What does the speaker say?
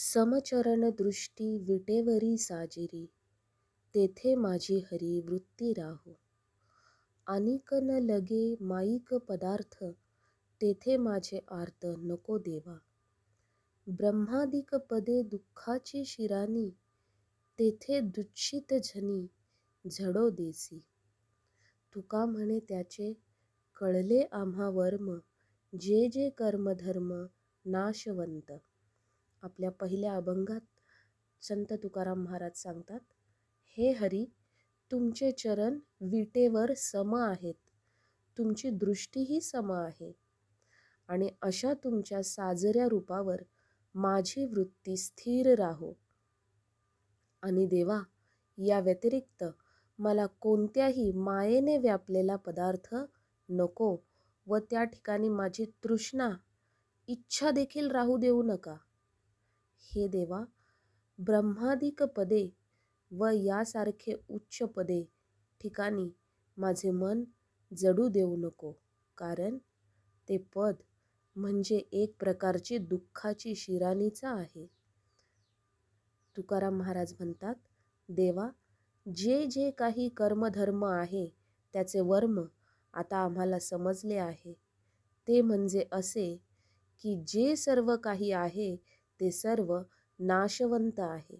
समचरण दृष्टी विटेवरी साजिरी तेथे माझी हरी वृत्ती राहो. आनिक न लगे माईक पदार्थ तेथे माझे आर्त नको देवा. ब्रह्मादिक पदे दुःखाची शिरानी तेथे दूषित झनी झडो देसी. तुका म्हणे त्याचे कळले आम्हा वर्म जे जे कर्मधर्म नाशवंत. आपल्या पहिल्या अभंगात संत तुकाराम महाराज सांगतात हे हरी तुमचे चरण विटेवर सम आहेत. तुमची दृष्टीही सम आहे. आणि अशा तुमच्या साजऱ्या रूपावर माझी वृत्ती स्थिर राहो. आणि देवा या व्यतिरिक्त मला कोणत्याही मायेने व्यापलेला पदार्थ नको व त्या ठिकाणी माझी तृष्णा इच्छा देखील राहू देऊ नका. हे देवा ब्रह्मादिक पदे व यासारखे उच्च पदे ठिकाणी माझे मन जडू देऊ नको कारण ते पद म्हणजे एक प्रकारची दुःखाची शिराणीचा आहे. तुकाराम महाराज म्हणतात देवा जे जे काही कर्मधर्म आहे त्याचे वर्म आता आम्हाला समजले आहे. ते म्हणजे असे की जे सर्व काही आहे ते सर्व नाशवंत आहे.